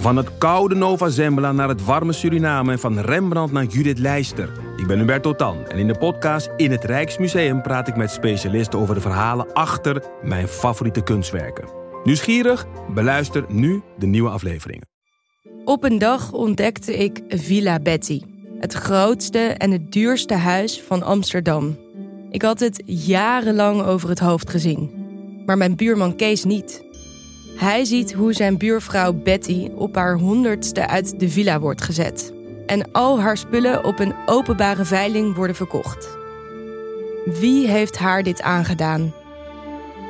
Van het koude Nova Zembla naar het warme Suriname en van Rembrandt naar Judith Leister. Ik ben Hubert Totan en in de podcast In het Rijksmuseum praat ik met specialisten over de verhalen achter mijn favoriete kunstwerken. Nieuwsgierig? Beluister nu de nieuwe afleveringen. Op een dag ontdekte ik Villa Betty, het grootste en het duurste huis van Amsterdam. Ik had het jarenlang over het hoofd gezien, maar mijn buurman Kees niet. Hij ziet hoe zijn buurvrouw Betty op haar honderdste uit de villa wordt gezet. En al haar spullen op een openbare veiling worden verkocht. Wie heeft haar dit aangedaan?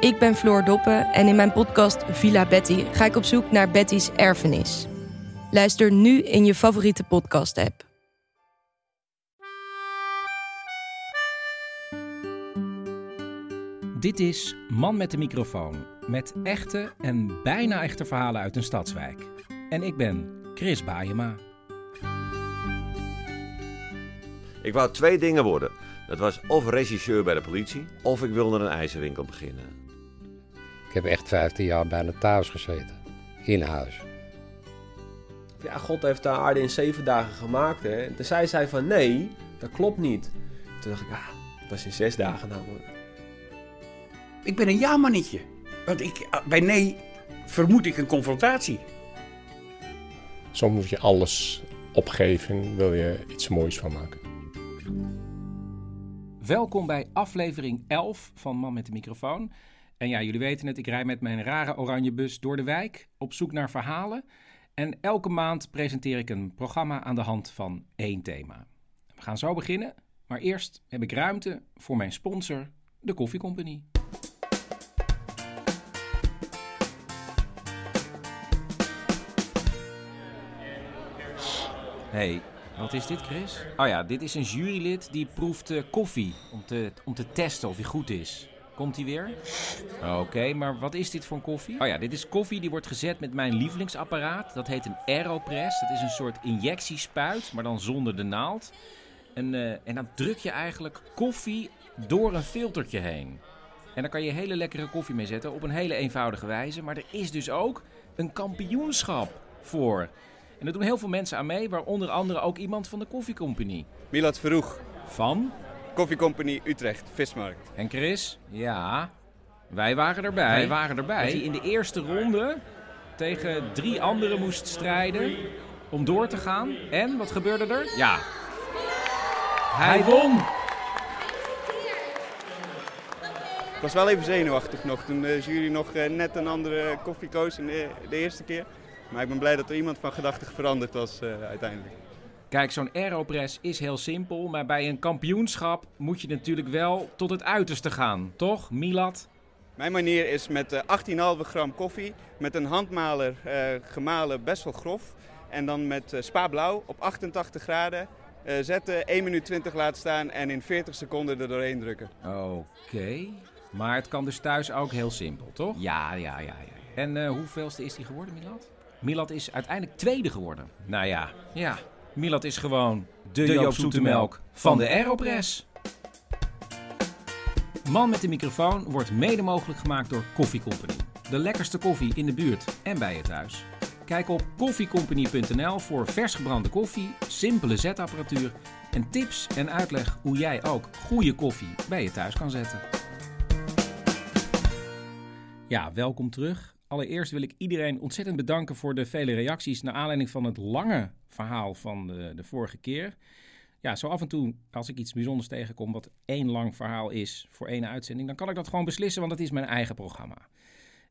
Ik ben Floor Doppen en in mijn podcast Villa Betty ga ik op zoek naar Betty's erfenis. Luister nu in je favoriete podcast-app. Dit is Man met de microfoon, met echte en bijna echte verhalen uit een stadswijk. En ik ben Chris Baayema. Ik wou twee dingen worden. Dat was of regisseur bij de politie, of ik wilde een ijzerwinkel beginnen. Ik heb echt 15 jaar bijna thuis gezeten. In huis. Ja, God heeft de aarde in zeven dagen gemaakt. Hè? En toen zei zij van nee, dat klopt niet. Toen dacht ik, ah, het was in zes dagen namelijk. Ik ben een ja-mannetje. Want ik, bij nee vermoed ik een confrontatie. Soms moet je alles opgeven, wil je iets moois van maken. Welkom bij aflevering 11 van Man met de microfoon. En ja, jullie weten het, ik rij met mijn rare oranje bus door de wijk op zoek naar verhalen. En elke maand presenteer ik een programma aan de hand van één thema. We gaan zo beginnen, maar eerst heb ik ruimte voor mijn sponsor, de Koffiecompagnie. Hey, wat is dit, Chris? Oh ja, dit is een jurylid die proeft eh, koffie om te, om te testen of hij goed is. Komt hij weer? Oké, maar wat is dit voor een koffie? Oh ja, dit is koffie die wordt gezet met mijn lievelingsapparaat. Dat heet een Aeropress. Dat is een soort injectiespuit, maar dan zonder de naald. En, eh, en dan druk je eigenlijk koffie door een filtertje heen. En daar kan je hele lekkere koffie mee zetten op een hele eenvoudige wijze. Maar er is dus ook een kampioenschap voor. En er doen heel veel mensen aan mee, waaronder andere ook iemand van de koffiecompagnie. Milad Verhoeg, Van? Koffiecompagnie Utrecht, Vismarkt. En Chris? Ja, wij waren erbij. Wij waren erbij. Dat hij in de eerste ronde tegen drie anderen moest strijden om door te gaan. En wat gebeurde er? Ja, hij won! Ik was wel even zenuwachtig nog toen de jury nog eh, net een andere koffie koos in de, de eerste keer. Maar ik ben blij dat er iemand van gedachten veranderd was eh, uiteindelijk. Kijk, zo'n aeropress is heel simpel, maar bij een kampioenschap moet je natuurlijk wel tot het uiterste gaan, toch, Milad? Mijn manier is met eh, 18,5 gram koffie, met een handmaler eh, gemalen best wel grof. En dan met eh, spa blauw op 88 graden eh, zetten, 1 minuut 20 laten staan en in 40 seconden er doorheen drukken. Oké, maar het kan dus thuis ook heel simpel, toch? Ja, ja, ja. ja. En eh, hoeveelste is hij geworden, Milad? Milad is uiteindelijk tweede geworden. Nou ja, ja. Milad is gewoon de, Joop Zoetemelk van de Aeropress. Man met de microfoon wordt mede mogelijk gemaakt door Koffie Company. De lekkerste koffie in de buurt en bij je thuis. Kijk op koffiecompany.nl voor vers gebrande koffie, simpele zetapparatuur en tips en uitleg hoe jij ook goede koffie bij je thuis kan zetten. Ja, welkom terug. Allereerst wil ik iedereen ontzettend bedanken voor de vele reacties naar aanleiding van het lange verhaal van de, de vorige keer. Ja, zo af en toe, als ik iets bijzonders tegenkom wat één lang verhaal is voor één uitzending, dan kan ik dat gewoon beslissen, want dat is mijn eigen programma.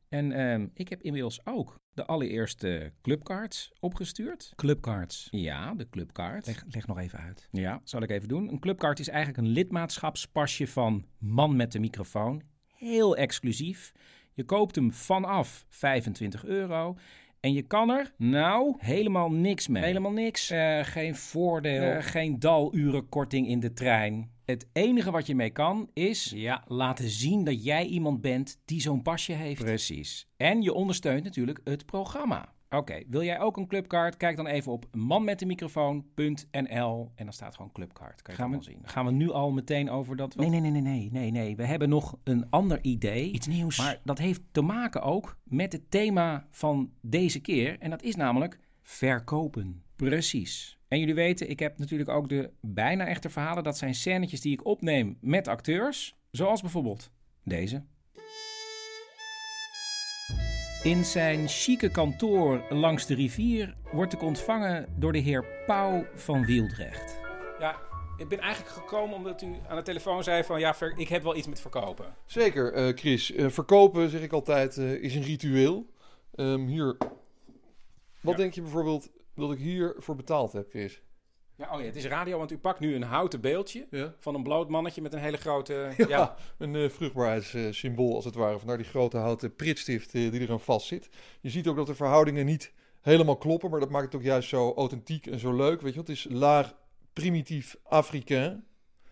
En ehm, ik heb inmiddels ook de allereerste clubcards opgestuurd. Clubcards? Ja, de clubcard. Leg, leg nog even uit. Ja, zal ik even doen. Een clubcard is eigenlijk een lidmaatschapspasje van Man met de microfoon. Heel exclusief. Je koopt hem vanaf 25 euro. En je kan er, nou, helemaal niks mee. Helemaal niks. Eh, geen voordeel, eh, geen dalurenkorting in de trein. Het enige wat je mee kan is ja, laten zien dat jij iemand bent die zo'n pasje heeft. Precies. En je ondersteunt natuurlijk het programma. Oké, wil jij ook een clubcard? Kijk dan even op manmetdemicrofoon.nl en dan staat gewoon clubcard. Kan je gaan we, zien. Gaan we nu al meteen over dat? Nee, nee, nee, nee, nee, nee, nee. We hebben nog een ander idee. Iets nieuws. Maar dat heeft te maken ook met het thema van deze keer. En dat is namelijk verkopen. Precies. En jullie weten, ik heb natuurlijk ook de bijna echte verhalen. Dat zijn scènetjes die ik opneem met acteurs. Zoals bijvoorbeeld deze. In zijn chique kantoor langs de rivier wordt ik ontvangen door de heer Pauw van Wieldrecht. Ja, ik ben eigenlijk gekomen omdat u aan de telefoon zei van ja, ik heb wel iets met verkopen. Zeker, eh, Chris. Eh, verkopen, zeg ik altijd, eh, is een ritueel. Ehm, hier, wat denk je bijvoorbeeld dat ik hiervoor betaald heb, Chris? Ja, oh ja, het is radio, want u pakt nu een houten beeldje Ja. van een bloot mannetje met een hele grote... Ja, ja. een eh, vruchtbaarheidssymbool als het ware. Vandaar die grote houten pritstift eh, die eraan vast zit. Je ziet ook dat de verhoudingen niet helemaal kloppen, maar dat maakt het ook juist zo authentiek en zo leuk. Weet je, het is laag primitief Afrikaan.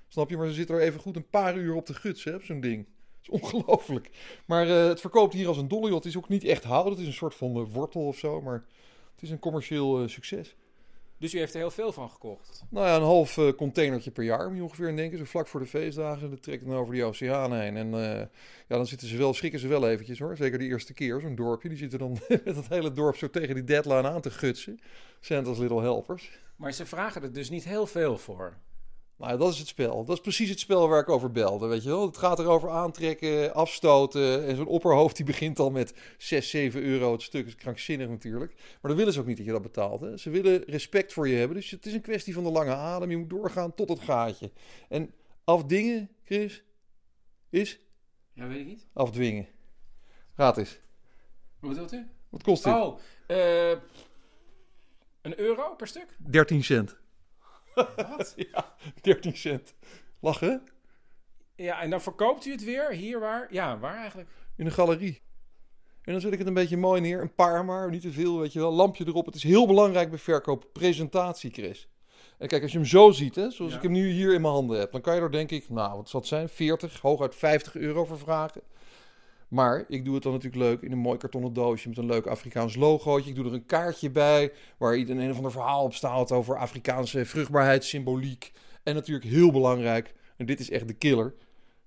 Snap je? Maar ze zitten er even goed een paar uur op te gutsen, hè, op zo'n ding. Dat is ongelooflijk. Maar eh, het verkoopt hier als een dolle. Het is ook niet echt hout. Het is een soort van wortel of zo. Maar het is een commercieel succes. Dus u heeft er heel veel van gekocht. Nou ja, een half eh, containertje per jaar moet je ongeveer denken. Zo vlak voor de feestdagen. Dat trekt dan over die oceaan heen. En eh, ja, dan zitten ze wel, schrikken ze wel eventjes hoor. Zeker de eerste keer, zo'n dorpje. Die zitten dan met het hele dorp zo tegen die deadline aan te gutsen. Santa's Little Helpers. Maar ze vragen er dus niet heel veel voor. Nou, ja, dat is het spel. Dat is precies het spel waar ik over belde, weet je wel. Het gaat erover aantrekken, afstoten. En zo'n opperhoofd die begint al met 6, 7 euro het stuk. is krankzinnig natuurlijk. Maar dan willen ze ook niet dat je dat betaalt. Hè. Ze willen respect voor je hebben. Dus het is een kwestie van de lange adem. Je moet doorgaan tot het gaatje. En afdingen, Chris, is Ja, weet ik niet. afdwingen. Gratis. Wat bedoelt u? Wat kost dit? Oh, eh, een euro per stuk? 13 cent. Wat? ja, 13 cent. Lachen? Ja, en dan verkoopt u het weer hier waar? Ja, waar eigenlijk? in een galerie. En dan zet ik het een beetje mooi neer. Een paar maar, niet te veel, weet je wel. Lampje erop. Het is heel belangrijk bij verkoop. Presentatie, Chris. En kijk, als je hem zo ziet, hè, zoals Ja. ik hem nu hier in mijn handen heb... dan kan je er denk ik, nou, wat zal het zijn? 40, hooguit 50 euro voor vragen. Maar ik doe het dan natuurlijk leuk in een mooi kartonnen doosje... met een leuk Afrikaans logootje. Ik doe er een kaartje bij... waar iedereen een of ander verhaal op staat... over Afrikaanse vruchtbaarheidssymboliek. En natuurlijk heel belangrijk, en dit is echt de killer...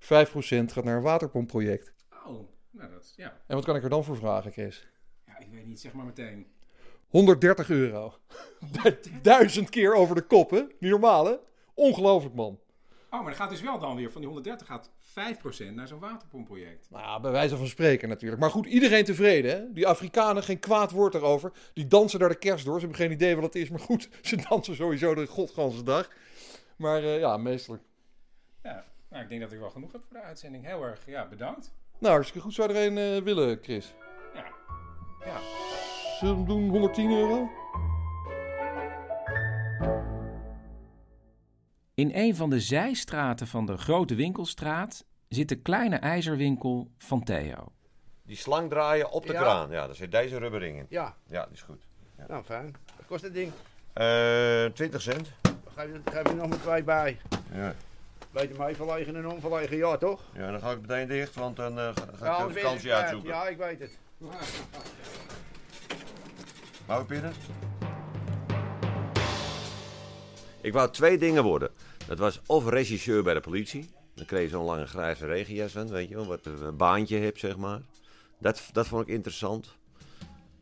5% gaat naar een waterpompproject. Oh, nou dat, ja. En wat kan ik er dan voor vragen, Chris? Ja, ik weet niet, zeg maar meteen. 130 euro. Duizend keer over de kop, hè? Niet normaal, hè? Ongelooflijk, man. Oh, maar dan gaat dus wel dan weer van die 130 gaat 5% naar zo'n waterpompproject. Nou ja, bij wijze van spreken natuurlijk. Maar goed, iedereen tevreden, hè? Die Afrikanen, geen kwaad woord erover. Die dansen daar de kerst door. Ze hebben geen idee wat het is. Maar goed, ze dansen sowieso de godganse dag. Maar eh, ja, meestelijk. Ja, nou, ik denk dat ik wel genoeg heb voor de uitzending. Heel erg, ja, bedankt. Nou, hartstikke goed. Zou er een eh, willen, Chris? Ja, ja. Zullen we hem doen 110 euro? In een van de zijstraten van de grote winkelstraat zit de kleine ijzerwinkel van Theo. Die slang draaien op de Ja. kraan. Ja, daar zit deze rubbering in. Ja, Ja, die is goed. nou fijn. Wat kost dat ding? Eh 20 cent. Geef je, geef je nog maar twee bij. Ja. Beetje mee verlegen en onverlegen, ja toch? ja, dan ga ik meteen dicht, want dan eh, ga, ga ik de vakantie uitzoeken. Ja, ik weet het. Wou je pinnen? Ik wou twee dingen worden. Dat was of regisseur bij de politie. Dan kreeg je zo'n lange grijze regenjas aan, weet je wel, wat een baantje hebt, zeg maar. Dat, dat vond ik interessant.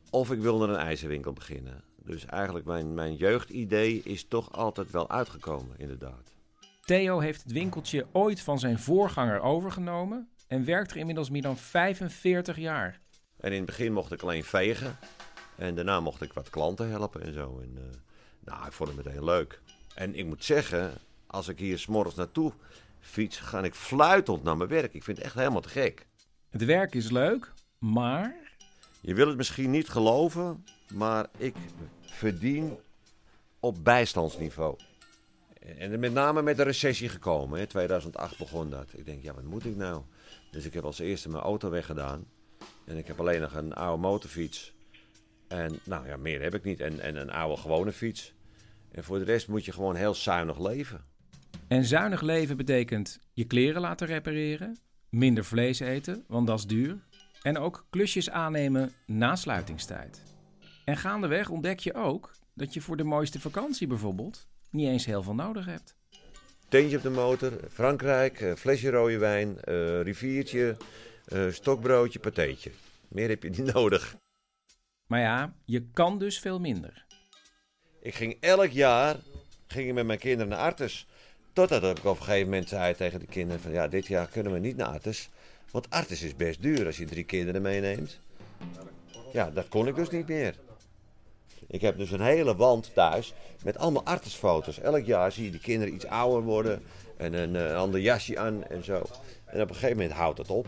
Of ik wilde een ijzerwinkel beginnen. Dus eigenlijk mijn, mijn jeugdidee is toch altijd wel uitgekomen, inderdaad. Theo heeft het winkeltje ooit van zijn voorganger overgenomen en werkt er inmiddels meer dan 45 jaar. En in het begin mocht ik alleen vegen. En daarna mocht ik wat klanten helpen en zo. En, eh, nou, ik vond het meteen leuk. En ik moet zeggen, als ik hier s'morgens naartoe fiets, ga ik fluitend naar mijn werk. Ik vind het echt helemaal te gek. Het werk is leuk, maar Je wil het misschien niet geloven, maar ik verdien op bijstandsniveau. En met name met de recessie gekomen. Hè. 2008 begon dat. Ik denk, ja, wat moet ik nou? Dus ik heb als eerste mijn auto weggedaan. En ik heb alleen nog een oude motorfiets. En nou ja, meer heb ik niet. En, en een oude gewone fiets. En voor de rest moet je gewoon heel zuinig leven. En zuinig leven betekent je kleren laten repareren, minder vlees eten, want dat is duur. En ook klusjes aannemen na sluitingstijd. En gaandeweg ontdek je ook dat je voor de mooiste vakantie bijvoorbeeld niet eens heel veel nodig hebt. Tentje op de motor, Frankrijk, eh, flesje rode wijn, eh, riviertje, eh, stokbroodje, patéetje. Meer heb je niet nodig. Maar ja, je kan dus veel minder. Ik ging elk jaar ging ik met mijn kinderen naar Artes. Totdat ik op een gegeven moment zei tegen de kinderen van ja, dit jaar kunnen we niet naar Artes. Want Artes is best duur als je drie kinderen meeneemt. Ja, dat kon ik dus niet meer. Ik heb dus een hele wand thuis met allemaal artesfoto's. Elk jaar zie je de kinderen iets ouder worden en een eh, ander jasje aan en zo. En op een gegeven moment houdt het op.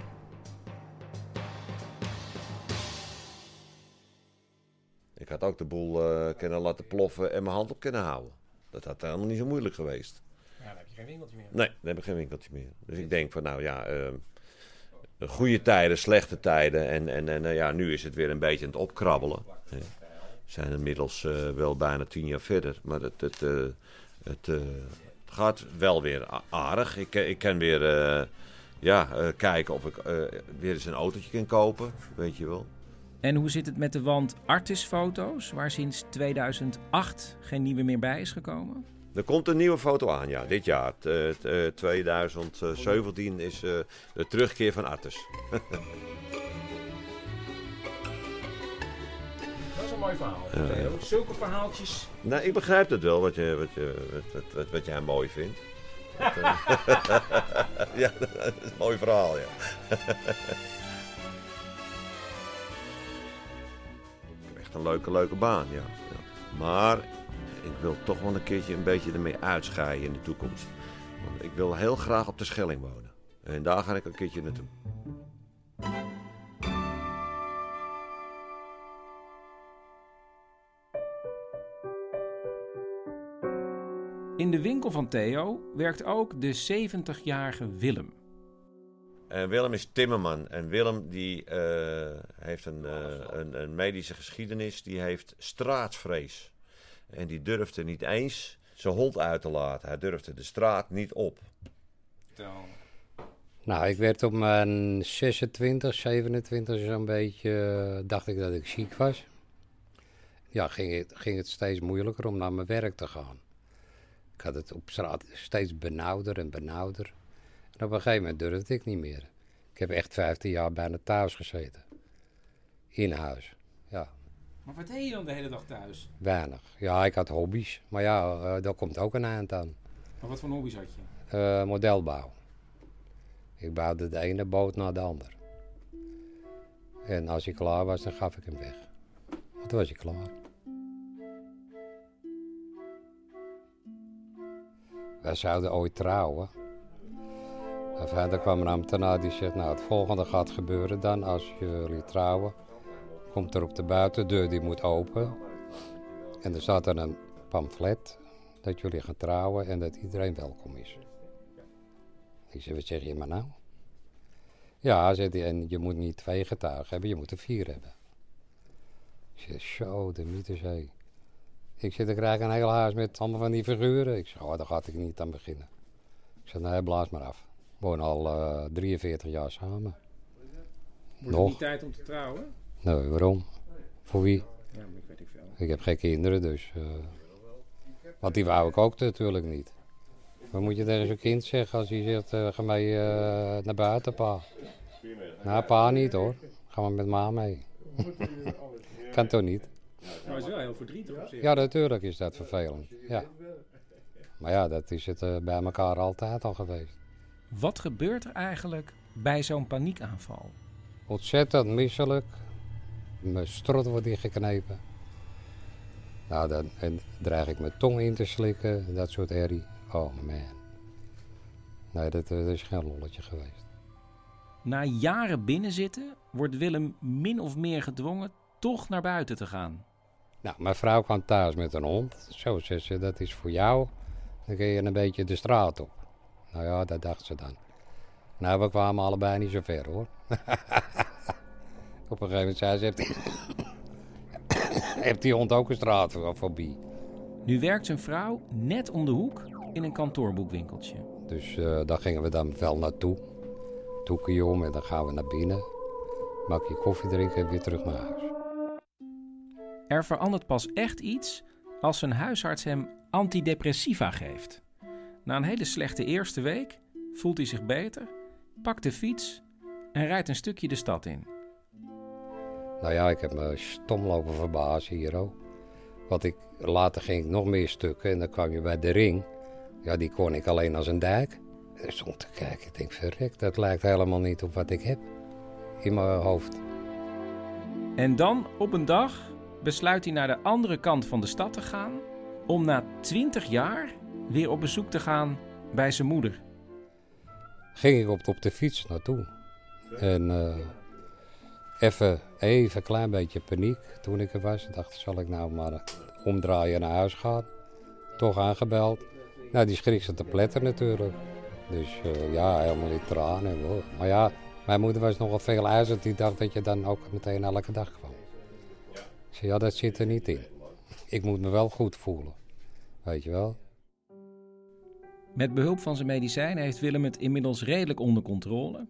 Ik had ook de boel eh, kunnen laten ploffen en mijn hand op kunnen houden. Dat had helemaal niet zo moeilijk geweest. Ja, dan heb je geen winkeltje meer. Nee, dan heb ik geen winkeltje meer. Dus ik denk van nou ja, eh, goede tijden, slechte tijden. En, en, en eh, ja, nu is het weer een beetje aan het opkrabbelen. We zijn inmiddels eh, wel bijna tien jaar verder. Maar het, het, eh, het, eh, gaat wel weer aardig. Ik, ik kan weer eh, ja, eh, kijken of ik eh, weer eens een autootje kan kopen. Weet je wel. En hoe zit het met de wand Artis-foto's, waar sinds 2008 geen nieuwe meer bij is gekomen? Er komt een nieuwe foto aan, ja, dit jaar. T- eh, t- eh, 2017 is eh, de terugkeer van Artes. Dat is een mooi verhaal. Zulke verhaaltjes. nou, ik begrijp het wel, wat, je, wat, je, wat, wat, wat, jij mooi vindt. Dat, eh, ja, dat is een mooi verhaal, ja. echt een leuke, leuke baan, ja. ja. Maar ik wil toch wel een keertje een beetje ermee uitscheiden in de toekomst. Want ik wil heel graag op de Schelling wonen. En daar ga ik een keertje naartoe. In de winkel van Theo werkt ook de 70-jarige Willem. En Willem is timmerman. En Willem die eh, heeft een, eh, een, een medische geschiedenis. Die heeft straatvrees. En die durfde niet eens zijn hond uit te laten. Hij durfde de straat niet op. Nou, ik werd op mijn 26, 27 zo'n beetje, eh, dacht ik dat ik ziek was. Ja, ging het, ging het steeds moeilijker om naar mijn werk te gaan. Ik had het op straat steeds benauwder en benauwder. En op een gegeven moment durfde ik niet meer. Ik heb echt 15 jaar bijna thuis gezeten. In huis. Maar wat deed je dan de hele dag thuis? weinig. Ja, ik had hobby's. Maar ja, eh, daar komt ook een eind aan. Maar wat voor hobby's had je? Eh, modelbouw. Ik bouwde de ene boot naar de ander. En als hij klaar was, dan gaf ik hem weg. Want toen was hij klaar. Wij zouden ooit trouwen. En verder kwam een ambtenaar die zegt, nou het volgende gaat gebeuren dan als jullie trouwen. Komt er op de buitendeur, die moet open. En er staat er een pamflet dat jullie gaan trouwen en dat iedereen welkom is. Ik zeg, wat zeg je maar nou? Ja, zegt hij, en je moet niet twee getuigen hebben, je moet er vier hebben. Ik zeg, zo, de mythezee. Ik zeg, dan krijg ik een heel huis met allemaal van die figuren. Ik zeg, oh, daar ga ik niet aan beginnen. Ik zeg, nee, blaas maar af. We wonen al eh, 43 jaar samen. Wordt het Nog? niet tijd om te trouwen? Nee, waarom? Voor wie? Ja, ik weet niet veel. Ik heb geen kinderen, dus... eh, want die wou ik ook natuurlijk niet. Wat moet je tegen zo'n kind zeggen als hij zegt, eh, ga mee eh, naar buiten, pa? Nou, pa niet hoor. Ga maar met ma mee. kan toch niet? Maar het is wel heel verdrietig op zich. Ja, natuurlijk is dat vervelend. Ja. Maar ja, dat is het bij elkaar altijd al geweest. Wat gebeurt er eigenlijk bij zo'n paniekaanval? Ontzettend misselijk. Mijn strot wordt ingeknepen. Nou, dan en dreig ik mijn tong in te slikken. Dat soort herrie. Oh man. Nee, dat, dat is geen lolletje geweest. Na jaren binnenzitten wordt Willem min of meer gedwongen toch naar buiten te gaan. Nou, mijn vrouw kwam thuis met een hond. Zo, zei ze, dat is voor jou. Dan kun je een beetje de straat op. Nou ja, dat dacht ze dan. Nou, we kwamen allebei niet zo ver hoor. op een gegeven moment zei ze, heeft die, heeft die hond ook een straatfobie? Nu werkt zijn vrouw net om de hoek in een kantoorboekwinkeltje. Dus eh, daar gingen we dan wel naartoe. Toekje om en dan gaan we naar binnen. Maak je koffie drinken en weer terug naar huis. Er verandert pas echt iets als zijn huisarts hem antidepressiva geeft. Na een hele slechte eerste week voelt hij zich beter, pakt de fiets en rijdt een stukje de stad in. Nou ja, ik heb me stom lopen verbazen hier ook. Want ik, later ging ik nog meer stukken en dan kwam je bij de ring. Ja, die kon ik alleen als een dijk. En ik stond te kijken, ik denk, verrek, dat lijkt helemaal niet op wat ik heb in mijn hoofd. En dan, op een dag, besluit hij naar de andere kant van de stad te gaan... om na 20 jaar weer op bezoek te gaan bij zijn moeder. Ging ik op, op de fiets naartoe. En eh, even, even een klein beetje paniek toen ik er was. Ik dacht, zal ik nou maar omdraaien naar huis gaan? Toch aangebeld. Nou, die schrik ze te pletten natuurlijk. Dus eh, ja, helemaal in tranen. Maar ja, mijn moeder was nogal veel ijzerd. Die dacht dat je dan ook meteen elke dag kwam. Ik zei, ja, dat zit er niet in. Ik moet me wel goed voelen. Weet je wel? Met behulp van zijn medicijnen heeft Willem het inmiddels redelijk onder controle.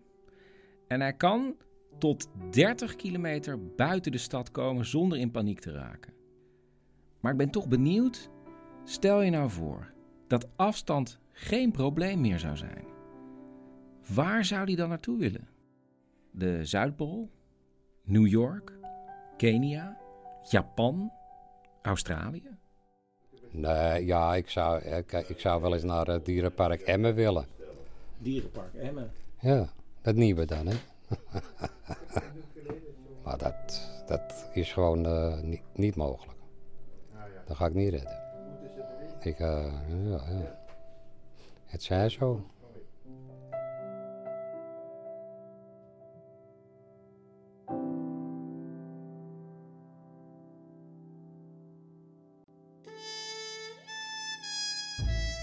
En hij kan tot 30 kilometer buiten de stad komen zonder in paniek te raken. Maar ik ben toch benieuwd. Stel je nou voor dat afstand geen probleem meer zou zijn. Waar zou hij dan naartoe willen? De Zuidpool? New York? Kenia? Japan? Australië? Nee, ja, ik zou, eh, ik zou wel eens naar het dierenpark Emmen willen. Dierenpark Emmen. Ja, dat nieuwe dan, hè. maar dat, dat is gewoon eh, niet, niet mogelijk. Dat ga ik niet redden. Ik, eh, ja, ja. Het zij zo.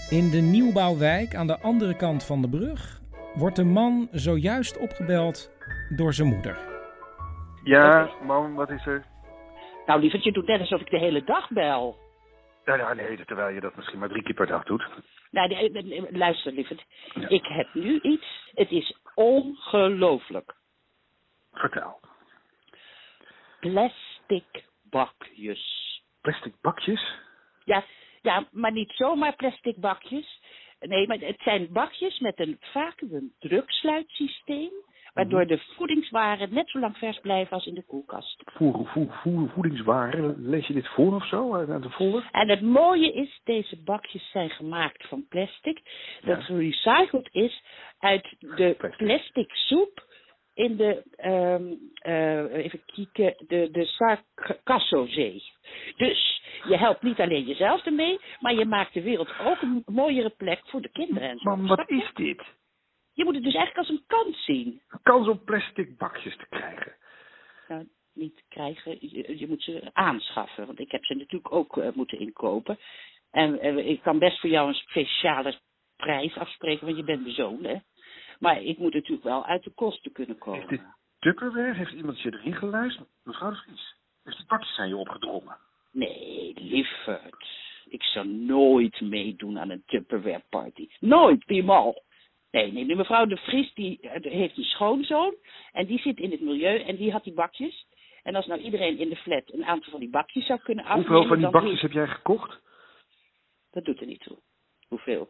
In de nieuwbouwwijk aan de andere kant van de brug wordt de man zojuist opgebeld door zijn moeder. Ja, mam, wat is er? Nou, lieverd, je doet net alsof ik de hele dag bel. Nou, ja, nee, terwijl je dat misschien maar drie keer per dag doet. Nou, nee, luister, lieverd. Ik heb nu iets. Het is ongelooflijk. Vertel. Plastic bakjes. Plastic bakjes? Ja, ja, maar niet zomaar plastic bakjes. Nee, maar het zijn bakjes met een vacuüm druksluitsysteem. Waardoor de voedingswaren net zo lang vers blijven als in de koelkast. Voer, voer, voer, voedingswaren, lees je dit voor of zo uit de folder? En het mooie is, deze bakjes zijn gemaakt van plastic. Dat gerecycled is uit de plastic soep in de, eh, even kijken, de, de. Dus je helpt niet alleen jezelf ermee, maar je maakt de wereld ook een mooiere plek voor de kinderen en zo. Mam, wat is dit? Je moet het dus eigenlijk als een kans zien. Een kans om plastic bakjes te krijgen. Nou, niet krijgen, je, je moet ze aanschaffen. Want ik heb ze natuurlijk ook eh, moeten inkopen. En eh, ik kan best voor jou een speciale prijs afspreken, want je bent mijn zoon, hè. Maar ik moet natuurlijk wel uit de kosten kunnen komen. Heeft dit Tupperware? Heeft iemand je erin geluisterd? Mevrouw de Vries, heeft die bakjes aan je opgedrongen? Nee, lieverd. Ik zou nooit meedoen aan een Tupperware party. Nooit, Piemal. Nee, nee, mevrouw de Vries die eh, heeft een schoonzoon. En die zit in het milieu en die had die bakjes. En als nou iedereen in de flat een aantal van die bakjes zou kunnen afnemen... Hoeveel van die bakjes heb jij gekocht? Dat doet er niet toe. Hoeveel?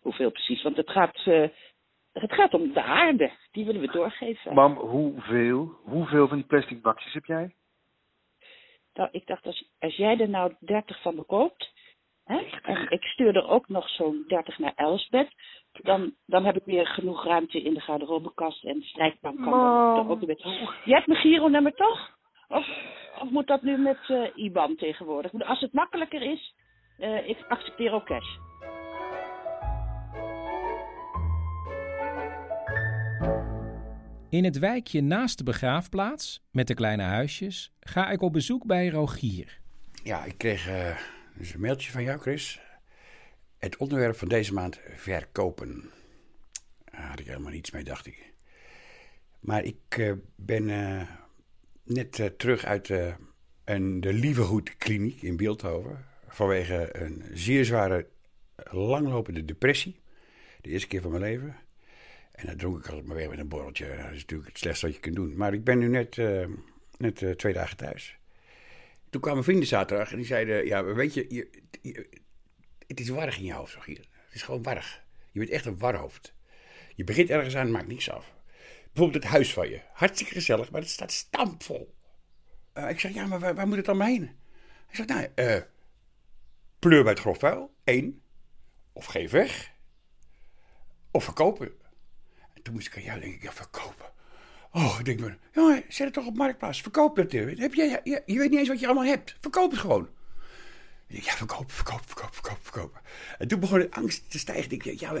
Hoeveel precies? Want het gaat, eh, het gaat om de aarde. Die willen we doorgeven. Mam, hoeveel? Hoeveel van die plastic bakjes heb jij? Nou, ik dacht, als, als jij er nou 30 van bekoopt... Hè, en ik stuur er ook nog zo'n 30 naar Elsbeth... Dan, dan heb ik weer genoeg ruimte in de garderobekast en de strijkbank kan er ook weer. Je hebt mijn Giro-nummer toch? Of, of moet dat nu met eh, IBAN tegenwoordig? Als het makkelijker is, eh, ik accepteer ook cash. In het wijkje naast de begraafplaats, met de kleine huisjes, ga ik op bezoek bij Rogier. Ja, ik kreeg eh, dus een mailtje van jou, Chris. Het onderwerp van deze maand verkopen. Daar had ik helemaal niets mee, dacht ik. Maar ik eh, ben eh, net terug uit een, de Lievegoed-kliniek in Beeldhoven. Vanwege een zeer zware, langlopende depressie. De eerste keer van mijn leven. En dat dronk ik altijd maar weer met een borreltje. Dat is natuurlijk het slechtste wat je kunt doen. Maar ik ben nu net, eh, net eh, twee dagen thuis. Toen kwamen vrienden zaterdag en die zeiden... Ja, weet je, je, het is warrig in je hoofd, Rogier. Het is gewoon warrig. Je bent echt een warhoofd. Je begint ergens aan en maakt niks af. Bijvoorbeeld het huis van je. Hartstikke gezellig, maar het staat stampvol. Eh, ik zeg, ja, maar waar, moet het dan heen? Hij zegt, nou, eh pleur bij het grof vuil, één. Of geef weg. Of verkopen. En toen moest ik aan jou denken, ja, verkopen. Oh, ik denk maar, jongen, zet het toch op Marktplaats. Verkoop het. Heb je, je, je weet niet eens wat je allemaal hebt. Verkoop het gewoon. Ik denk, ja, verkopen, verkopen, verkopen, verkopen, verkopen. En toen begon de angst te stijgen. Ik denk, ja,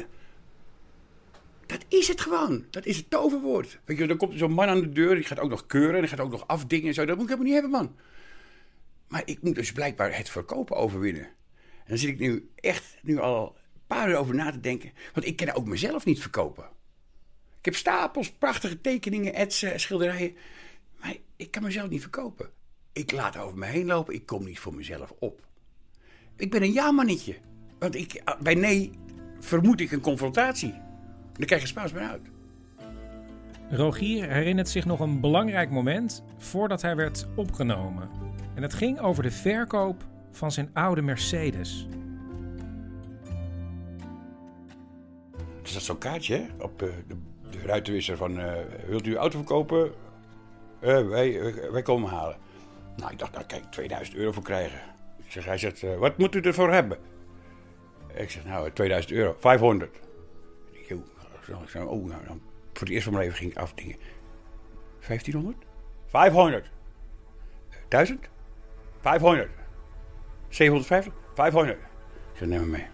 dat is het gewoon. Dat is het toverwoord. Weet je, dan komt zo'n man aan de deur. Die gaat ook nog keuren. En die gaat ook nog afdingen en zo. Dat moet ik helemaal niet hebben, man. Maar ik moet dus blijkbaar het verkopen overwinnen. En dan zit ik nu echt nu al een paar uur over na te denken. Want ik kan ook mezelf niet verkopen. Ik heb stapels, prachtige tekeningen, etsen, schilderijen. Maar ik kan mezelf niet verkopen. Ik laat over me heen lopen. Ik kom niet voor mezelf op. Ik ben een ja-mannetje. Want ik, bij nee vermoed ik een confrontatie. Dan krijg je spaas bij uit. Rogier herinnert zich nog een belangrijk moment voordat hij werd opgenomen. En het ging over de verkoop van zijn oude Mercedes. Er staat zo'n kaartje hè, op eh, de, de ruitenwisser van... eh, wilt u uw auto verkopen? Eh, wij, wij, wij komen halen. Nou, ik dacht, nou kijk, 2000 euro voor krijgen. Ik zeg, hij zegt, eh, wat moet u ervoor hebben? Ik zeg, nou, 2000 euro, 500. Ik zo, oh, nou, dan, voor het eerst van mijn leven ging ik afdingen. 1500? 500. 1000? 500. 750? 500. Ik zeg, neem me mee.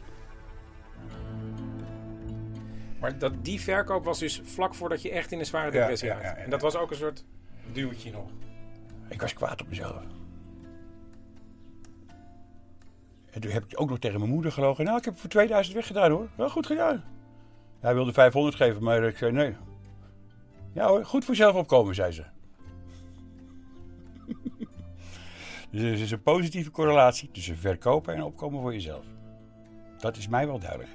Maar dat, die verkoop was dus vlak voordat je echt in een zware Ja, depressie ja, had. ja, ja. En dat was ook een soort duwtje nog. Ik was kwaad op mezelf. En toen heb ik ook nog tegen mijn moeder gelogen. Nou, ik heb voor 2000 weggedaan hoor. Wel goed gedaan. Hij wilde 500 geven, maar ik zei nee. Ja hoor, goed voor zelf opkomen, zei ze. dus er is een positieve correlatie tussen verkopen en opkomen voor jezelf. Dat is mij wel duidelijk.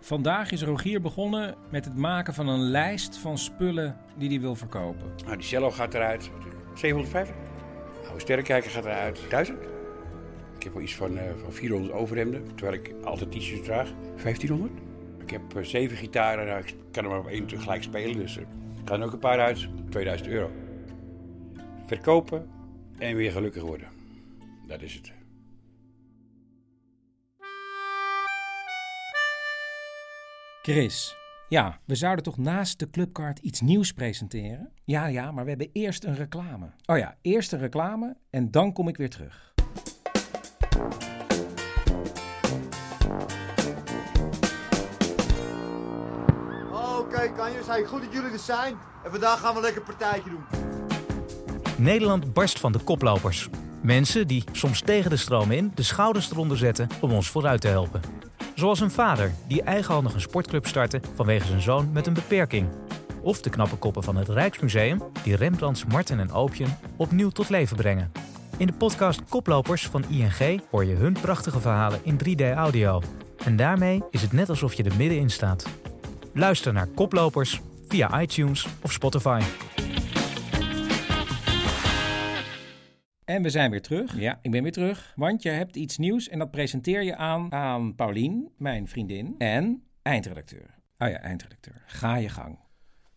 Vandaag is Rogier begonnen met het maken van een lijst van spullen die hij wil verkopen. Nou, die cello gaat eruit. 750. Oude sterrenkijker gaat eruit. 1000. Ik heb wel iets van, eh, van 400 overhemden, terwijl ik altijd t-shirts draag. 1500. Ik heb eh, zeven gitaren, nou, ik kan er maar op één tegelijk spelen, dus er gaan ook een paar uit. 2000 euro. Verkopen en weer gelukkig worden. Dat is het. Chris, ja, we zouden toch naast de clubkaart iets nieuws presenteren? Ja, ja, maar we hebben eerst een reclame. Oh ja, eerst een reclame en dan kom ik weer terug. Oké, kanjers. Hey, goed dat jullie er zijn. En vandaag gaan we lekker partijtje doen. Nederland barst van de koplopers. Mensen die, soms tegen de stroom in, de schouders eronder zetten om ons vooruit te helpen. Zoals een vader die eigenhandig een sportclub startte vanwege zijn zoon met een beperking. Of de knappe koppen van het Rijksmuseum die Rembrandts Marten en Opium opnieuw tot leven brengen. In de podcast Koplopers van ING hoor je hun prachtige verhalen in 3D-audio. En daarmee is het net alsof je er middenin staat. Luister naar Koplopers via iTunes of Spotify. En we zijn weer terug. Ja, ik ben weer terug. Want je hebt iets nieuws en dat presenteer je aan, aan Paulien, mijn vriendin, en eindredacteur. Oh ja, eindredacteur. Ga je gang.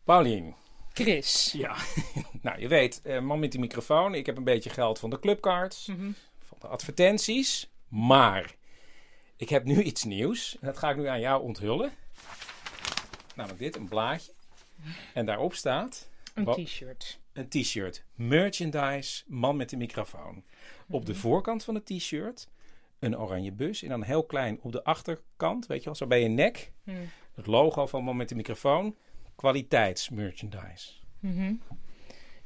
Paulien. Chris. Ja, nou je weet, eh, man met die microfoon. Ik heb een beetje geld van de clubcards, Mhm. van de advertenties. Maar ik heb nu iets nieuws. En dat ga ik nu aan jou onthullen. Namelijk dit, een blaadje. En daarop staat... Een t-shirt. Een t-shirt. Merchandise, man met de microfoon. Op de voorkant van het t-shirt een oranje bus. En dan heel klein op de achterkant, weet je wel, zo bij je nek. Hmm. Het logo van man met de microfoon. Kwaliteitsmerchandise. Mhm.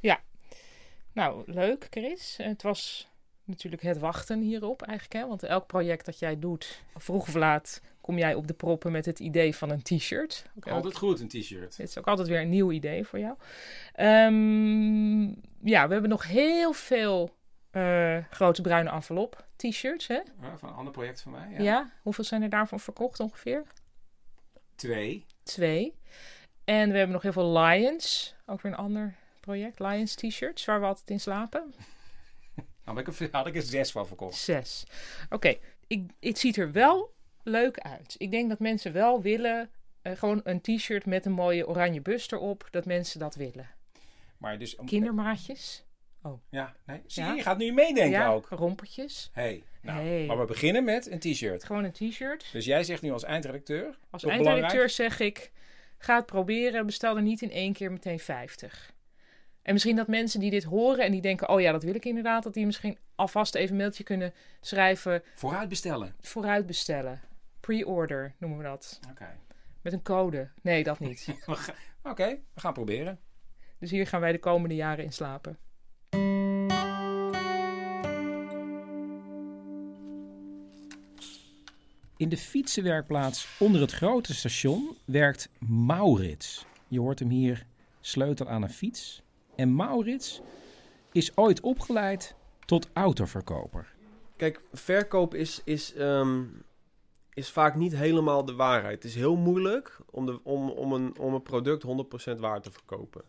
Ja. Nou, leuk, Chris. Het was natuurlijk het wachten hierop eigenlijk. Hè? Want elk project dat jij doet, vroeg of laat, kom jij op de proppen met het idee van een t-shirt. Ook Altijd goed, een t-shirt. Dit is ook altijd weer een nieuw idee voor jou. Ehm, ja, we hebben nog heel veel eh, grote bruine envelop t-shirts. Hè? Ja, van een ander project van mij. Ja. Ja. hoeveel zijn er daarvan verkocht ongeveer? Twee. Twee. En we hebben nog heel veel Lions, ook weer een ander project. Lions t-shirts, waar we altijd in slapen. Nou, had ik er, had ik er zes van verkocht. Zes. Oké, ik het ziet er wel leuk uit. Ik denk dat mensen wel willen, eh, gewoon een t-shirt met een mooie oranje bus erop, dat mensen dat willen. Maar dus... Kindermaatjes Oh. Ja, nee. Zie Ja. je, je gaat nu meedenken ja, ook. rompertjes. Hey, nou, Hey. maar we beginnen met een t-shirt. Gewoon een t-shirt. Dus jij zegt nu als eindredacteur. Als eindredacteur belangrijk, zeg ik, ga het proberen. Bestel er niet in één keer meteen 50. En misschien dat mensen die dit horen en die denken, oh ja, dat wil ik inderdaad, dat die misschien alvast even een mailtje kunnen schrijven. Vooruit bestellen. Vooruit bestellen. Pre-order noemen we dat. Oké. Met een code. Nee, dat niet. Oké, we gaan proberen. Dus hier gaan wij de komende jaren in slapen. In de fietsenwerkplaats onder het grote station werkt Maurits. Je hoort hem hier sleutel aan een fiets. En Maurits is ooit opgeleid tot autoverkoper. Kijk, verkoop is, is, ehm, is vaak niet helemaal de waarheid. Het is heel moeilijk om, de, om, om, een, om een product 100% waar te verkopen.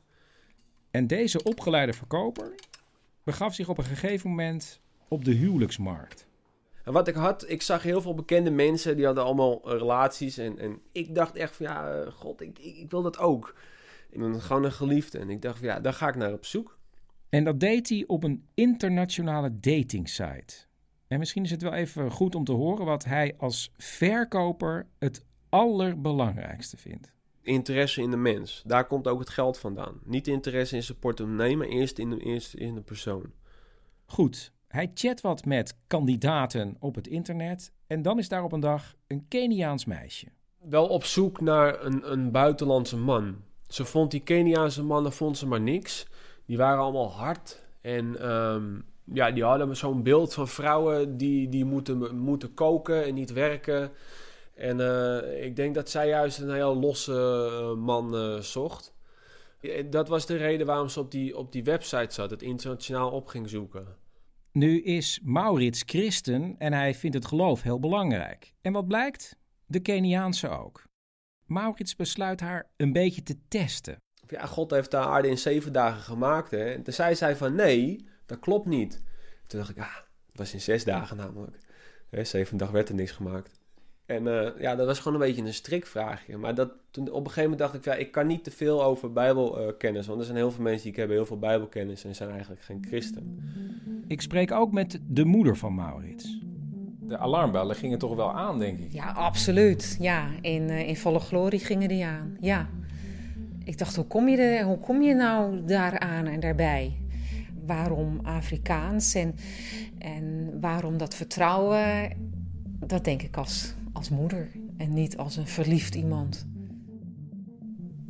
En deze opgeleide verkoper begaf zich op een gegeven moment op de huwelijksmarkt. En wat ik had, ik zag heel veel bekende mensen, die hadden allemaal eh, relaties. En, en ik dacht echt van, ja, eh, god, ik, ik, ik wil dat ook. Ik ben gewoon een geliefde. En ik dacht van, ja, daar ga ik naar op zoek. En dat deed hij op een internationale datingsite. En misschien is het wel even goed om te horen wat hij als verkoper het allerbelangrijkste vindt. Interesse in de mens. Daar komt ook het geld vandaan. Niet interesse in zijn portemonnee, maar eerst in de, eerst in de persoon. Goed, hij chat wat met kandidaten op het internet en dan is daar op een dag een Keniaans meisje. Wel op zoek naar een, een buitenlandse man. Ze vond die Keniaanse mannen vond ze maar niks. Die waren allemaal hard. En ehm, ja, die hadden zo'n beeld van vrouwen die, die moeten, moeten koken en niet werken. En eh, ik denk dat zij juist een heel losse eh, man eh, zocht. Dat was de reden waarom ze op die, op die website zat, het internationaal op ging zoeken. Nu is Maurits christen en hij vindt het geloof heel belangrijk. En wat blijkt? De Keniaanse ook. Maurits besluit haar een beetje te testen. Ja, God heeft de aarde in zeven dagen gemaakt. Hè? En toen zei zij van nee, dat klopt niet. Toen dacht ik, ah, het was in zes dagen namelijk. Hè, zeven dag werd er niks gemaakt. En eh, ja, dat was gewoon een beetje een strikvraagje. Maar dat, toen, op een gegeven moment dacht ik, ja, ik kan niet te veel over bijbelkennis. want er zijn heel veel mensen die hebben heel veel bijbelkennis en zijn eigenlijk geen christen. Ik spreek ook met de moeder van Maurits. De alarmbellen gingen toch wel aan, denk ik. Ja, absoluut. Ja, in, eh, in volle glorie gingen die aan. Ja. Ik dacht, hoe kom je, er, hoe kom je nou daaraan en daarbij? Waarom Afrikaans en, en waarom dat vertrouwen? Dat denk ik als, als moeder en niet als een verliefd iemand.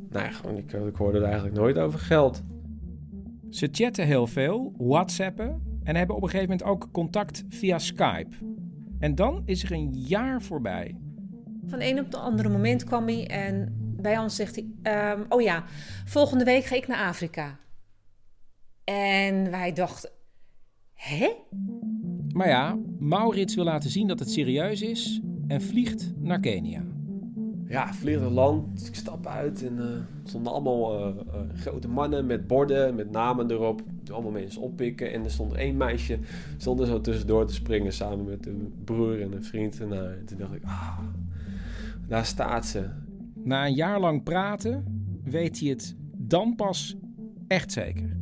Nou gewoon, ik, ik hoorde er eigenlijk nooit over geld. Ze chatten heel veel, whatsappen en hebben op een gegeven moment ook contact via Skype. En dan is er een jaar voorbij. Van een op het andere moment kwam hij en bij ons zegt hij: ehm, Oh ja, volgende week ga ik naar Afrika. En wij dachten: Hè? Maar ja, Maurits wil laten zien dat het serieus is en vliegt naar Kenia. Ja, vliegend land. Ik stap uit en eh, er stonden allemaal eh, eh, grote mannen met borden, met namen erop. Die allemaal mensen oppikken. En er stond één meisje, stond er zo tussendoor te springen samen met een broer en een vriend. En, en toen dacht ik, ah, daar staat ze. Na een jaar lang praten weet hij het dan pas echt zeker.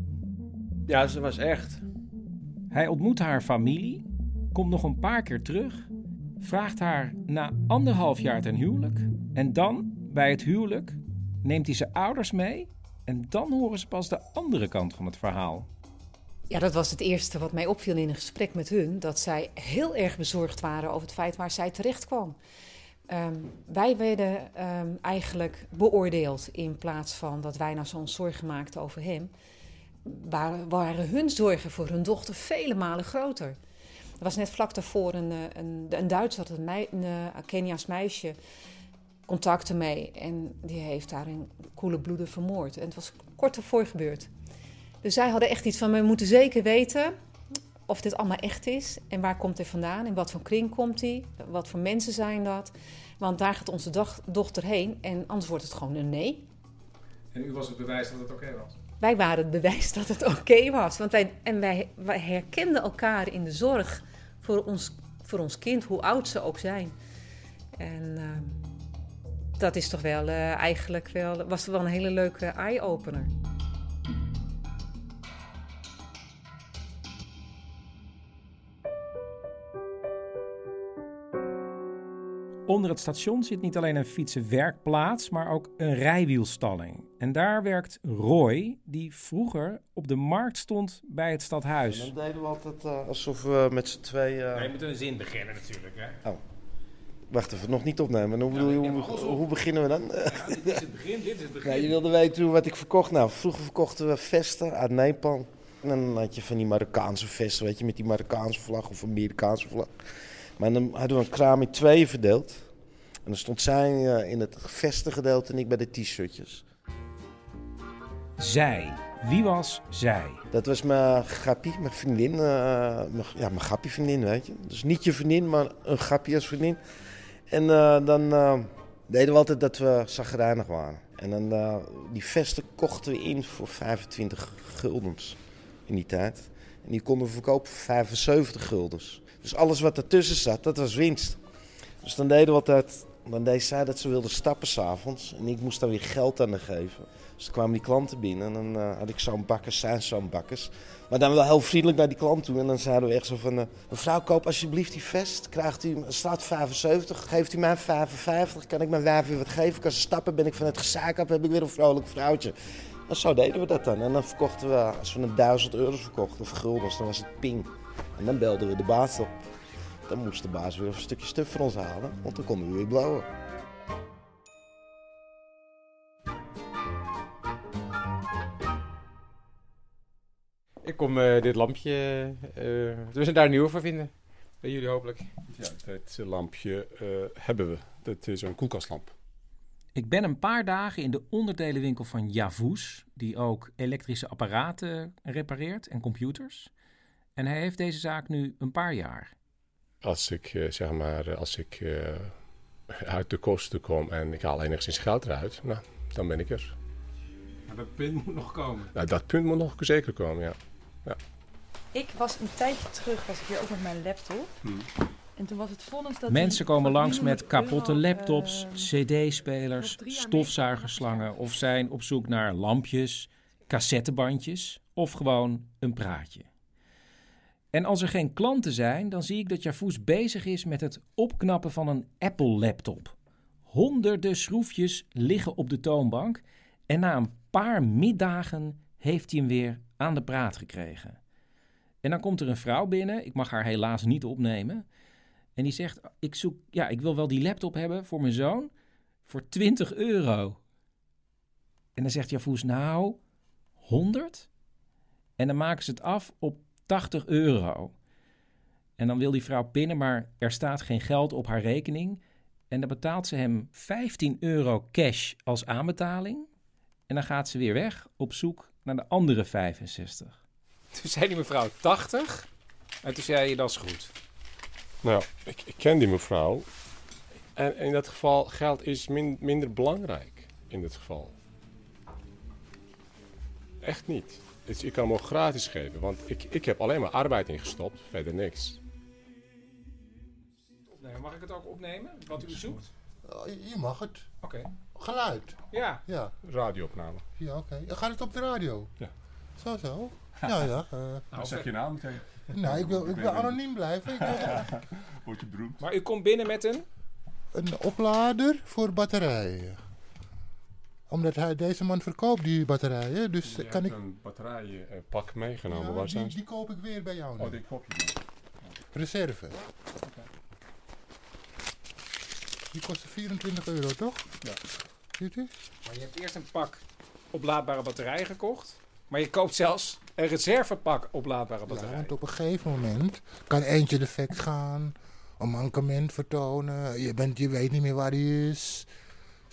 Ja, ze was echt. Hij ontmoet haar familie, komt nog een paar keer terug, vraagt haar na anderhalf jaar ten huwelijk. En dan, bij het huwelijk, neemt hij zijn ouders mee. En dan horen ze pas de andere kant van het verhaal. Ja, dat was het eerste wat mij opviel in een gesprek met hun. Dat zij heel erg bezorgd waren over het feit waar zij terecht kwam. Ehm, wij werden ehm, eigenlijk beoordeeld in plaats van dat wij nou zo'n zorgen maakten over hem. Waren, waren hun zorgen voor hun dochter vele malen groter. Er was net vlak daarvoor een, eh, een, een Duitser, een, een eh, Keniaans meisje, contacten mee. En die heeft daar in koele bloeden vermoord. En het was kort daarvoor gebeurd. Dus zij hadden echt iets van, we moeten zeker weten of dit allemaal echt is. En waar komt hij vandaan? In wat voor kring komt hij? Wat voor mensen zijn dat? Want daar gaat onze dochter heen en anders wordt het gewoon een nee. En u was het bewijs dat het oké was? Wij waren het bewijs dat het oké was. Want wij, en wij, herkenden elkaar in de zorg voor ons, voor ons kind, hoe oud ze ook zijn. En uh, dat is toch wel uh, eigenlijk wel, was wel een hele leuke eye-opener. Onder het station zit niet alleen een fietsenwerkplaats, maar ook een rijwielstalling. En daar werkt Roy, die vroeger op de markt stond bij het stadhuis. Dan deden we altijd eh, alsof we met z'n tweeën... je moet een zin beginnen natuurlijk, hè? Oh. Wacht even, nog niet opnemen. Hoe, hoe, hoe beginnen we dan? dit is het begin, dit is het begin. Ja, je wilde weten hoe- wat ik verkocht. Nou, vroeger verkochten we vesten uit Nepal. En dan had je van die Marokkaanse vesten, weet je, met die Marokkaanse vlag of Amerikaanse vlag. Maar dan hadden we een kraam in tweeën verdeeld. En dan stond zij eh, in het vestengedeelte en ik bij de t-shirtjes. Zij. Wie was zij? Dat was mijn grappie, mijn vriendin. eh, mijn, ja, mijn grappie vriendin, weet je. Dus niet je vriendin, maar een grappie als vriendin. En eh, dan deden we altijd dat we zagrijnig waren. En dan, die vesten kochten we in voor 25 guldens in die tijd. En die konden we verkopen voor 75 guldens. Dus alles wat ertussen zat, dat was winst. Dus dan deden we altijd... Dan deed dat ze wilde stappen s'avonds. En ik moest dan weer geld aan geven. Dus dan kwamen die klanten binnen. En dan eh, had ik zo'n bakkers, zijn zo'n bakkers. Maar dan wel heel vriendelijk naar die klant toe. En dan zeiden we echt zo van... eh, mevrouw, koop alsjeblieft die vest. Krijgt u, staat 75. Geeft u mij 55. Kan ik mijn wijf weer wat geven? Kan ze stappen? Ben ik van het gezaak af? Heb ik weer een vrolijk vrouwtje. En zo deden we dat dan. En dan verkochten we... Als we een 1000 euro verkochten of guldens, dan was het ping. En dan belden we de baas op. Dan moest de baas weer een stukje stuf voor ons halen. Want dan konden we weer blauwen. Ik kom eh, dit lampje, eh we zijn daar een nieuwe voor vinden. Bij jullie hopelijk. Ja, dit lampje eh, hebben we. Dat is een koelkastlamp. Ik ben een paar dagen in de onderdelenwinkel van Javus, die ook elektrische apparaten repareert en computers. En hij heeft deze zaak nu een paar jaar. Als ik, eh, zeg maar, eh, als ik eh, uit de kosten kom en ik haal enigszins geld eruit, nou, dan ben ik er. Maar dat punt moet nog komen. Nou, dat punt moet nog zeker komen, ja. ja. Ik was een tijdje terug, was ik hier ook met mijn laptop. En toen was het vonnis dat Mensen komen langs met 300 kapotte euro, laptops, cd-spelers, stofzuigerslangen of zijn op zoek naar lampjes, cassettebandjes of gewoon een praatje. En als er geen klanten zijn, dan zie ik dat Javus bezig is met het opknappen van een Apple-laptop. Honderden schroefjes liggen op de toonbank en na een paar middagen heeft hij hem weer aan de praat gekregen. En dan komt er een vrouw binnen, ik mag haar helaas niet opnemen. En die zegt: ik, zoek, ja, ik wil wel die laptop hebben voor mijn zoon voor 20 euro. En dan zegt Javus: Nou, 100? En dan maken ze het af op 80 euro. En dan wil die vrouw pinnen, maar er staat geen geld op haar rekening. En dan betaalt ze hem 15 euro cash als aanbetaling. En dan gaat ze weer weg op zoek naar de andere 65. Toen zei die mevrouw 80. En toen zei je dat is goed. Nou, ik, ik ken die mevrouw. En in dat geval geld is min- minder belangrijk. In dit geval. Echt niet. Dus ik kan hem ook gratis geven, want ik, ik heb alleen maar arbeid ingestopt, verder niks. Nee, mag ik het ook opnemen, wat u zoekt? Je mag het. Oké. Geluid. Ja. Ja. Radioopname. Ja, oké. Gaat het op de radio? Ja. Zo, zo. Ja, ja. eh. Nou, zeg je naam meteen. Nou, ik wil, ik wil anoniem blijven. Ik wil- Word je beroemd. Maar u komt binnen met een? een oplader voor batterijen. Omdat hij deze man verkoopt, die batterijen. Dus Je kan ik... een batterijenpak meegenomen. Ja, Waar die, zijn ze? die koop ik weer bij jou. Oh, nu. die koop je. Reserve. Die kostte 24 euro, toch? Ja. Ziet u? Maar je hebt eerst een pak oplaadbare batterijen gekocht. Maar je koopt zelfs een reservepak oplaadbare Ja, batterijen. want op een gegeven moment kan eentje defect gaan, een mankement vertonen. Je, bent, je weet niet meer waar die is.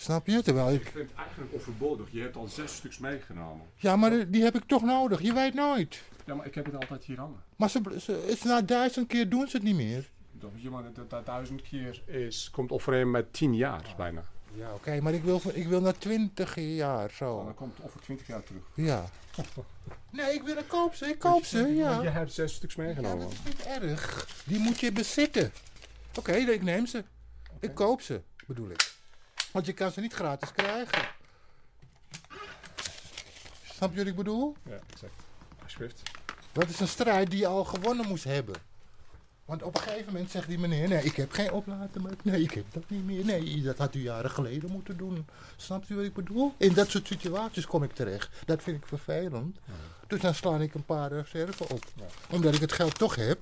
Snap je? Terwijl Ik ik... vind het eigenlijk overbodig. Je hebt al zes stuks meegenomen. Ja, maar die heb ik toch nodig. Je weet nooit. Ja, maar ik heb het altijd hier hangen. Maar ze, ze, is na duizend keer doen ze het niet meer. Dat, je, maar dat, dat duizend keer is, komt overeen met tien jaar bijna. Ja, oké, maar ik wil, ik wil naar twintig jaar zo. Dan komt het over twintig jaar terug. Ja. Nee, ik wil ik koop ze. Ik koop ze, ja. Je hebt zes stuks Ja, meegenomen. dat is niet erg. Die moet je bezitten. Oké, ik neem ze. Ik koop ze, bedoel ik. Want je kan ze niet gratis krijgen. Snap je wat ik bedoel? Ja, exact. Alsjeblieft. Dat is een strijd die je al gewonnen moest hebben. Want op een gegeven moment zegt die meneer, nee, ik heb geen meer. Nee, ik heb dat niet meer. Nee, dat had u jaren geleden moeten doen. Snapt u wat ik bedoel? In dat soort situaties kom ik terecht. Dat vind ik vervelend. Dus dan sla ik een paar reserve op. Omdat ik het geld toch heb.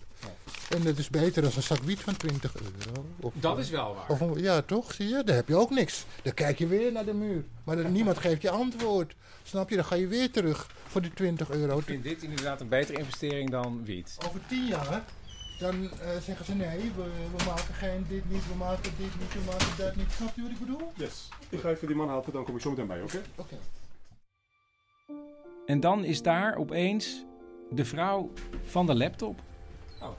En dat is beter dan een zak wiet van 20 euro. Of, Dat is wel waar. Of, ja, toch? Zie je? Daar heb je ook niks. Dan kijk je weer naar de muur. Maar dan, niemand geeft je antwoord. Snap je? Dan ga je weer terug voor die 20 euro. Ik vind dit inderdaad een betere investering dan wiet. Over 10 jaar, dan eh, zeggen ze nee, we, we maken geen dit niet, we maken dit niet, we maken dat niet. Snap je wat ik bedoel? Yes. Ik ga even die man helpen, dan kom ik zo meteen bij, oké? Oké. En dan is daar opeens de vrouw van de laptop. Oh,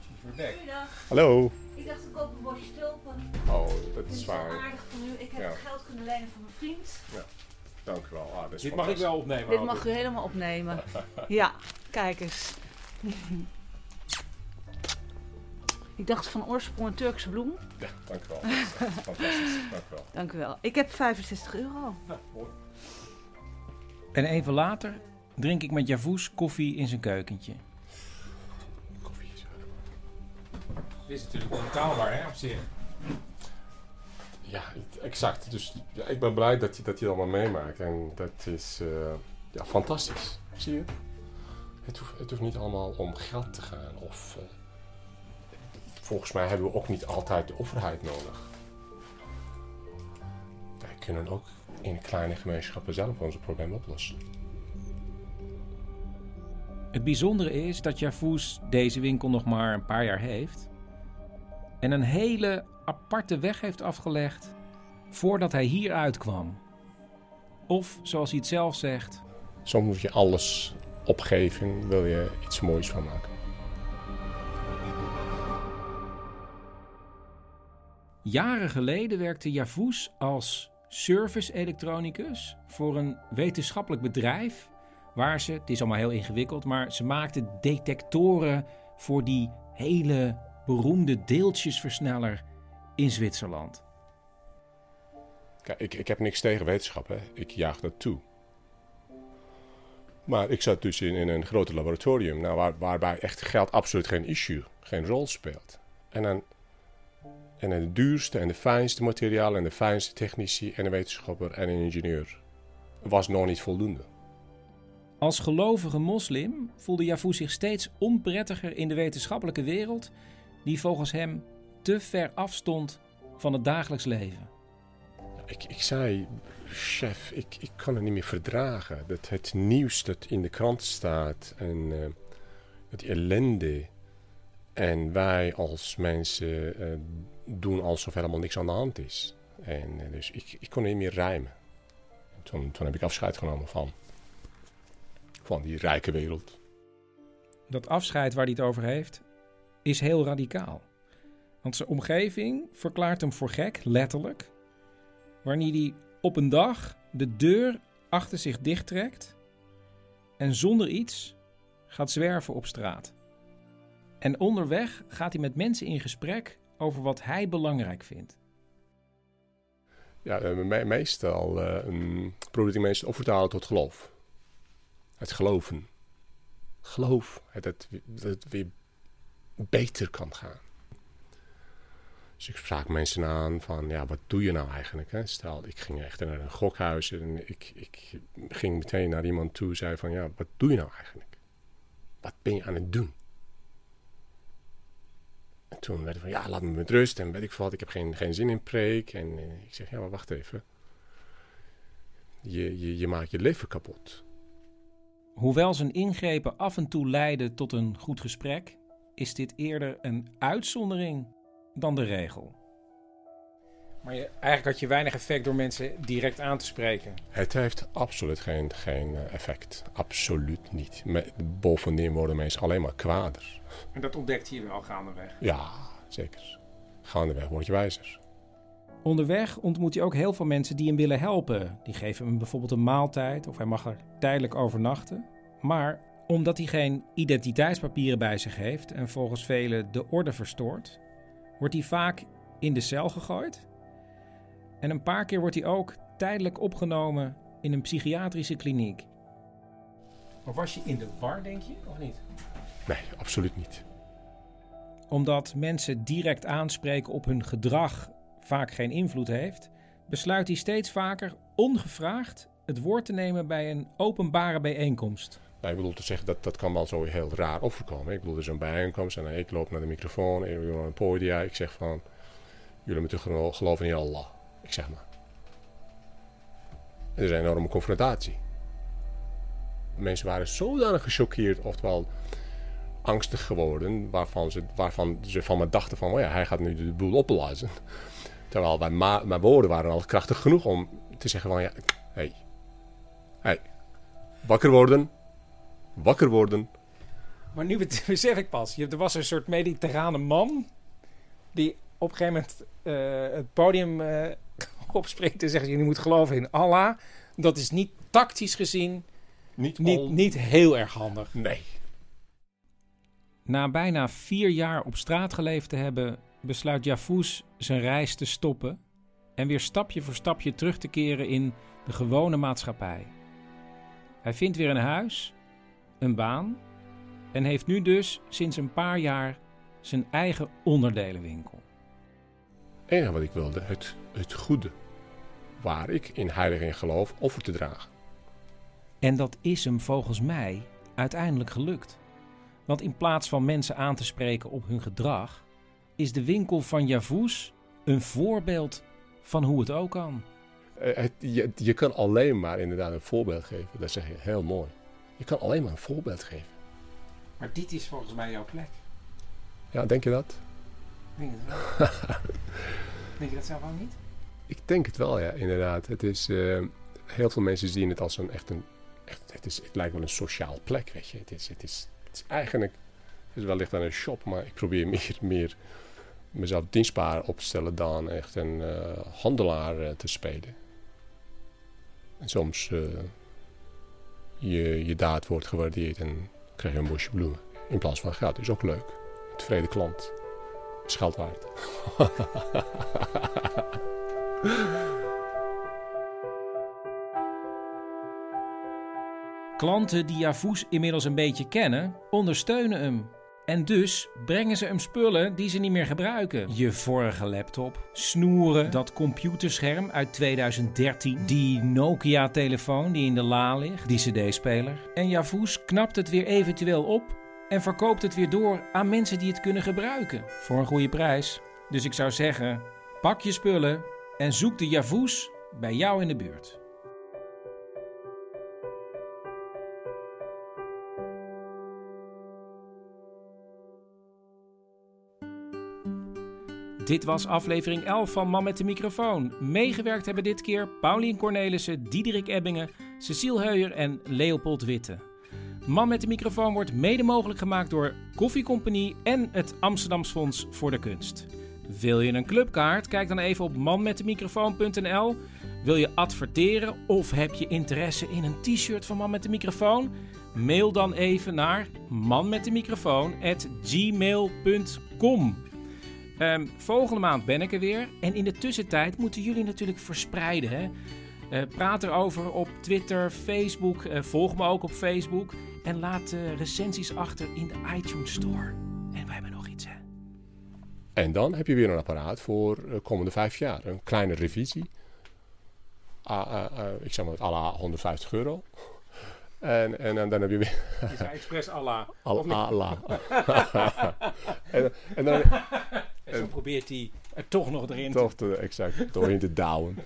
she's weer back. Goeiedag. Hallo. Ik dacht ik koop een bosje stulpen. Oh, dat is het wel waar. aardig van u. Ik heb Ja. het geld kunnen lenen van mijn vriend. Ja, dank u wel. Ah, is Dit mag ik wel opnemen, Dit mag u helemaal opnemen. ja, kijk eens. Ik dacht van oorsprong een Turkse bloem. Ja, dank u wel. Is fantastisch. Dank u wel. Dank u wel. Ik heb 65 euro. En even later drink ik met Javous koffie in zijn keukentje. Dit is natuurlijk onbetaalbaar, hè, op zich. Ja, exact. Dus ja, ik ben blij dat je dat je het allemaal meemaakt. En dat is eh, ja, fantastisch. Zie je? Het hoeft, het hoeft niet allemaal om geld te gaan. Of, eh, volgens mij hebben we ook niet altijd de overheid nodig. Wij kunnen ook in kleine gemeenschappen zelf onze problemen oplossen. Het bijzondere is dat Javous deze winkel nog maar een paar jaar heeft. En een hele aparte weg heeft afgelegd voordat hij hier uitkwam. Of, zoals hij het zelf zegt, Soms moet je alles opgeven, wil je iets moois van maken. Jaren geleden werkte Javous als service-elektronicus voor een wetenschappelijk bedrijf. Waar ze, het is allemaal heel ingewikkeld, maar ze maakten detectoren voor die hele beroemde deeltjesversneller in Zwitserland. Kijk, ik, ik heb niks tegen wetenschap, hè. ik jaag dat toe. Maar ik zat dus in, in een groot laboratorium, nou, waar, waarbij echt geld absoluut geen issue, geen rol speelt. En dan en de duurste en de fijnste materialen en de fijnste technici en een wetenschapper en een ingenieur was nog niet voldoende. Als gelovige moslim voelde Javous zich steeds onprettiger in de wetenschappelijke wereld, die volgens hem te ver afstond van het dagelijks leven. Ik, ik zei, chef, ik, ik kan het niet meer verdragen. Dat het nieuws dat in de krant staat en eh, het ellende. En wij als mensen eh, doen alsof helemaal niks aan de hand is. En eh, dus ik, ik kon niet meer rijmen. Toen, toen heb ik afscheid genomen van, van die rijke wereld. Dat afscheid waar hij het over heeft, is heel radicaal. Want zijn omgeving verklaart hem voor gek, letterlijk. Wanneer hij op een dag de deur achter zich dichttrekt en zonder iets gaat zwerven op straat. En onderweg gaat hij met mensen in gesprek over wat hij belangrijk vindt. Ja, me- meestal mm, probeer ik mensen over te halen tot geloof. Het geloven. Geloof. Het, het, dat het weer beter kan gaan. Dus ik sprak mensen aan van, ja, wat doe je nou eigenlijk? Hè? Stel, ik ging echt naar een gokhuis en ik, ik ging meteen naar iemand toe en zei van, ja, wat doe je nou eigenlijk? Wat ben je aan het doen? En toen werd het van, ja, laat me met rust en weet ik wat, ik heb geen, geen zin in preek. En eh, ik zeg, ja, maar wacht even. Je, je, je maakt je leven kapot. Hoewel zijn ingrepen af en toe leiden tot een goed gesprek, is dit eerder een uitzondering dan de regel. Maar je, eigenlijk had je weinig effect door mensen direct aan te spreken. Het heeft absoluut geen, geen eh, effect. Absoluut niet. Me- bovendien worden mensen alleen maar kwader. En dat ontdekte je wel gaandeweg. Ja, zeker. Gaandeweg word je wijzer. Onderweg ontmoet hij ook heel veel mensen die hem willen helpen. Die geven hem bijvoorbeeld een maaltijd of hij mag er tijdelijk overnachten. Maar omdat hij geen identiteitspapieren bij zich heeft en volgens velen de orde verstoort, wordt hij vaak in de cel gegooid. En een paar keer wordt hij ook tijdelijk opgenomen in een psychiatrische kliniek. Maar was je in de war, denk je, of niet? Nee, absoluut niet. omdat mensen direct aanspreken op hun gedrag vaak geen invloed heeft, besluit hij steeds vaker ongevraagd het woord te nemen bij een openbare bijeenkomst. Nou, ik bedoel te zeggen, dat, dat kan wel zo heel raar overkomen. Ik bedoel, er is een bijeenkomst en ik loop naar de microfoon, ik wil een podium. Ik zeg van, jullie moeten gelo- geloven in Allah. Ik zeg maar. Er is een enorme confrontatie. Mensen waren zodanig gechoqueerd, oftewel angstig geworden, waarvan ze, waarvan ze van me dachten van, oh ja, hij gaat nu de boel opblazen. Terwijl mijn, mijn woorden waren al krachtig genoeg om te zeggen van, ja, hey, hey, wakker worden, wakker worden. Maar nu besef ik pas, er was een soort mediterrane man die op een gegeven moment eh, het podium opspringt en zegt: Jullie moeten geloven in Allah. Dat is niet tactisch gezien niet, niet, niet heel erg handig. Nee. Na bijna vier jaar op straat geleefd te hebben, besluit Jafous zijn reis te stoppen en weer stapje voor stapje terug te keren in de gewone maatschappij. Hij vindt weer een huis, een baan en heeft nu dus sinds een paar jaar zijn eigen onderdelenwinkel. Het enige wat ik wilde, het, het goede, waar ik in heilig in geloof, offer te dragen. En dat is hem volgens mij uiteindelijk gelukt. Want in plaats van mensen aan te spreken op hun gedrag, is de winkel van Javoes een voorbeeld van hoe het ook kan. Eh, het- je, je kan alleen maar inderdaad een voorbeeld geven. Dat zeg je heel mooi. Je kan alleen maar een voorbeeld geven. Maar dit is volgens mij jouw plek. Ja, denk je dat? Denk het wel. Denk je dat zelf ook niet? Ik denk het wel, ja, inderdaad. Het is, eh, heel veel mensen zien het als een echt een. Echt, het, is, het lijkt wel een sociaal plek, weet je. Het is, het is, het is eigenlijk. Het is wellicht wel een shop, maar ik probeer meer, meer mezelf dienstbaar op te stellen dan echt een eh, handelaar eh, te spelen. En soms je, je daad wordt gewaardeerd en krijg je een bosje bloemen. In plaats van geld. is ook leuk. Een tevreden klant. Is geld waard. Klanten die Javoes inmiddels een beetje kennen, ondersteunen hem. En dus brengen ze hem spullen die ze niet meer gebruiken. Je vorige laptop, snoeren, dat computerscherm uit 2013, die Nokia-telefoon die in de la ligt, die cd-speler. En Javoes knapt het weer eventueel op en verkoopt het weer door aan mensen die het kunnen gebruiken. Voor een goede prijs. Dus ik zou zeggen, pak je spullen en zoek de Javoes bij jou in de buurt. Dit was aflevering 11 van Man met de microfoon. Meegewerkt hebben dit keer Paulien Cornelissen, Diederik Ebbingen, Cecile Heuyer en Leopold Witte. Man met de microfoon wordt mede mogelijk gemaakt door Koffiecompagnie en het Amsterdams Fonds voor de Kunst. Wil je een clubkaart? Kijk dan even op manmetdemicrofoon.nl. Wil je adverteren of heb je interesse in een t-shirt van Man met de microfoon? Mail dan even naar manmetdemicrofoon@gmail.com. Ehm, volgende maand ben ik er weer. En in de tussentijd moeten jullie natuurlijk verspreiden. Hè? Eh, praat erover op Twitter, Facebook. Eh, volg me ook op Facebook. En laat eh, recensies achter in de iTunes Store. En wij hebben nog iets, hè? En dan heb je weer een apparaat voor de komende vijf jaar. Een kleine revisie. Ik zeg maar à la 150 euro. En, en, en dan heb je weer... Je zei expres Allah. Al, Of niet? Allah. en, en dan... En zo probeert hij er toch nog erin Toch te, exact, doorheen te douwen.